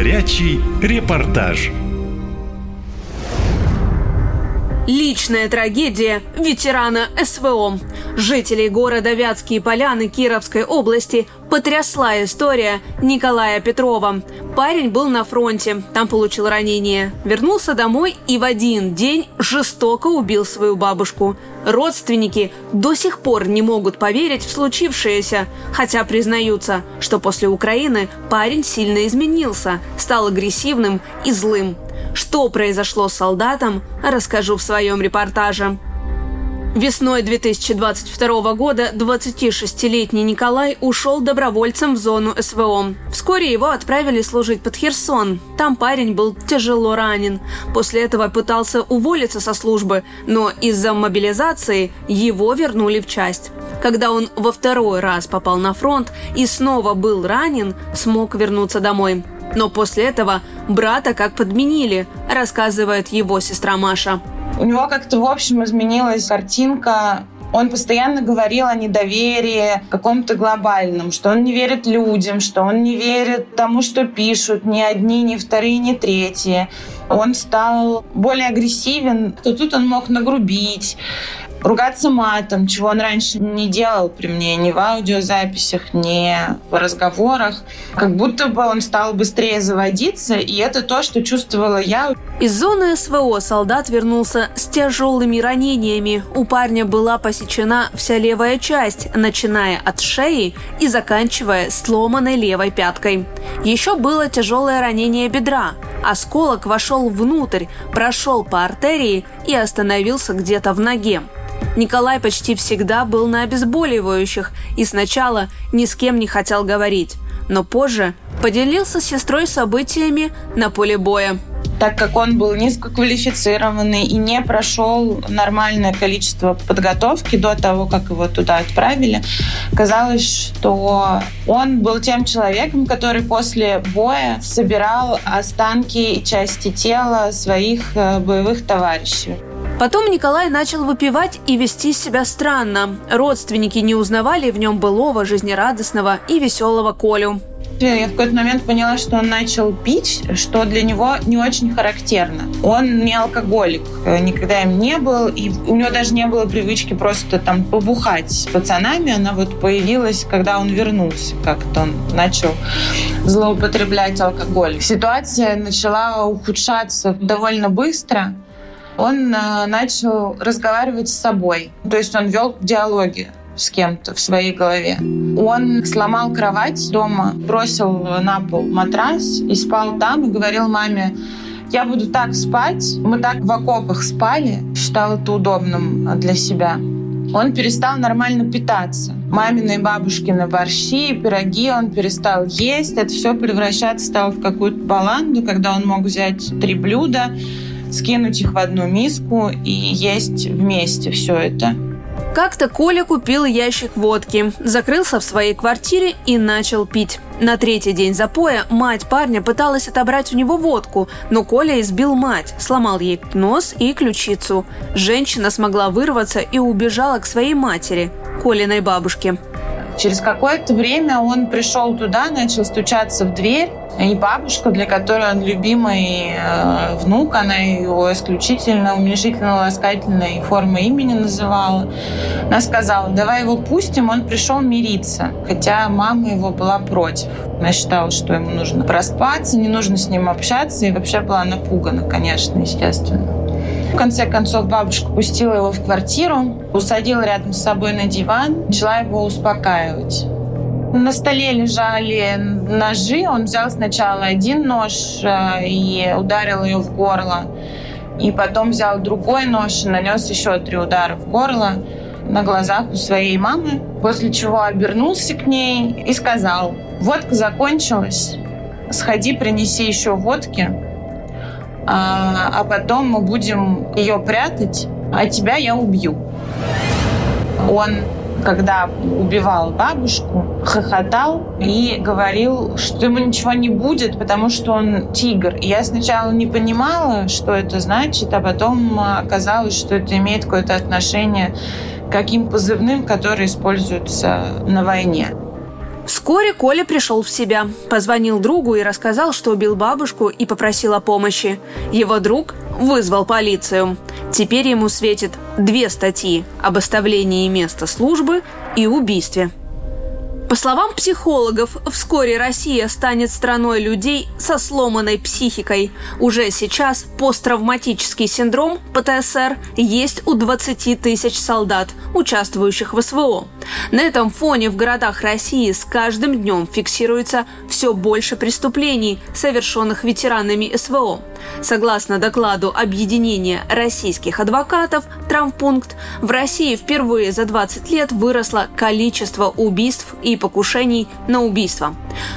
Горячий репортаж. Личная трагедия ветерана СВО. Жителей города Вятские Поляны Кировской области потрясла история Николая Петрова. Парень был на фронте, там получил ранение. Вернулся домой и в один день жестоко убил свою бабушку. Родственники до сих пор не могут поверить в случившееся, хотя признаются, что после Украины парень сильно изменился, стал агрессивным и злым. Что произошло с солдатом, расскажу в своем репортаже. Весной 2022 года 26-летний Николай ушел добровольцем в зону СВО. Вскоре его отправили служить под Херсон. Там парень был тяжело ранен. После этого пытался уволиться со службы, но из-за мобилизации его вернули в часть. Когда он во второй раз попал на фронт и снова был ранен, смог вернуться домой. Но после этого брата как подменили, рассказывает его сестра Маша. У него как-то, в общем, изменилась картинка он постоянно говорил о недоверии каком-то глобальном, что он не верит людям, что он не верит тому, что пишут ни одни, ни вторые, ни третьи. Он стал более агрессивен, то тут он мог нагрубить, ругаться матом, чего он раньше не делал при мне, ни в аудиозаписях, ни в разговорах. Как будто бы он стал быстрее заводиться, и это то, что чувствовала я. Из зоны СВО солдат вернулся с тяжелыми ранениями. У парня была посечена вся левая часть, начиная от шеи и заканчивая сломанной левой пяткой. Еще было тяжелое ранение бедра. Осколок вошел внутрь, прошел по артерии и остановился где-то в ноге. Николай почти всегда был на обезболивающих и сначала ни с кем не хотел говорить, но позже поделился с сестрой событиями на поле боя. Так как он был низкоквалифицированный и не прошел нормальное количество подготовки до того, как его туда отправили, казалось, что он был тем человеком, который после боя собирал останки и части тела своих э, боевых товарищей. Потом Николай начал выпивать и вести себя странно. Родственники не узнавали в нем былого, жизнерадостного и веселого Колю. Я в какой-то момент поняла, что он начал пить, что для него не очень характерно. Он не алкоголик, никогда им не был, и у него даже не было привычки просто там побухать с пацанами. Она вот появилась, когда он вернулся, как-то он начал злоупотреблять алкоголь. Ситуация начала ухудшаться довольно быстро он э, начал разговаривать с собой. То есть он вел диалоги с кем-то в своей голове. Он сломал кровать дома, бросил на пол матрас и спал там и говорил маме, я буду так спать. Мы так в окопах спали, считал это удобным для себя. Он перестал нормально питаться. Мамины и бабушкины борщи, пироги он перестал есть. Это все превращаться стало в какую-то баланду, когда он мог взять три блюда, скинуть их в одну миску и есть вместе все это. Как-то Коля купил ящик водки, закрылся в своей квартире и начал пить. На третий день запоя мать парня пыталась отобрать у него водку, но Коля избил мать, сломал ей нос и ключицу. Женщина смогла вырваться и убежала к своей матери, Колиной бабушке. Через какое-то время он пришел туда, начал стучаться в дверь. И бабушка, для которой он любимый э, внук, она его исключительно уменьшительно-ласкательной формы имени называла. Она сказала, давай его пустим, он пришел мириться. Хотя мама его была против. Она считала, что ему нужно проспаться, не нужно с ним общаться. И вообще была напугана, конечно, естественно. В конце концов, бабушка пустила его в квартиру, усадила рядом с собой на диван, начала его успокаивать. На столе лежали ножи. Он взял сначала один нож э, и ударил ее в горло. И потом взял другой нож и нанес еще три удара в горло на глазах у своей мамы. После чего обернулся к ней и сказал, водка закончилась, сходи, принеси еще водки, а, а потом мы будем ее прятать, а тебя я убью. Он когда убивал бабушку, хохотал и говорил, что ему ничего не будет, потому что он тигр. И я сначала не понимала, что это значит, а потом оказалось, что это имеет какое-то отношение к каким позывным, которые используются на войне. Вскоре Коля пришел в себя, позвонил другу и рассказал, что убил бабушку и попросил о помощи. Его друг вызвал полицию. Теперь ему светит две статьи об оставлении места службы и убийстве. По словам психологов, вскоре Россия станет страной людей со сломанной психикой. Уже сейчас посттравматический синдром ПТСР есть у 20 тысяч солдат, участвующих в СВО. На этом фоне в городах России с каждым днем фиксируется все больше преступлений, совершенных ветеранами СВО. Согласно докладу Объединения российских адвокатов «Травмпункт», в России впервые за 20 лет выросло количество убийств и покушений на убийство.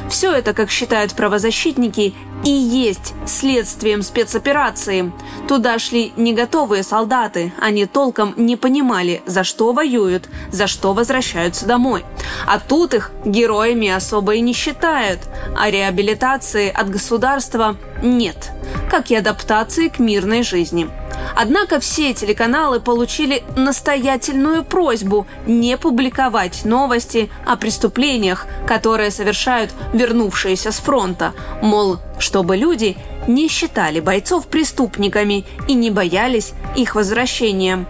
Все это, как считают правозащитники, и есть следствием спецоперации. Туда шли не готовые солдаты, они толком не понимали, за что воюют, за что возвращаются домой. А тут их героями особо и не считают, а реабилитации от государства нет, как и адаптации к мирной жизни. Однако все телеканалы получили настоятельную просьбу не публиковать новости о преступлениях, которые совершают вернувшиеся с фронта. Мол, чтобы люди не считали бойцов преступниками и не боялись их возвращения.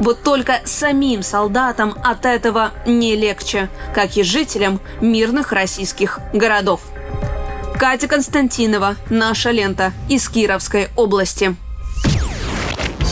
Вот только самим солдатам от этого не легче, как и жителям мирных российских городов. Катя Константинова, «Наша лента» из Кировской области.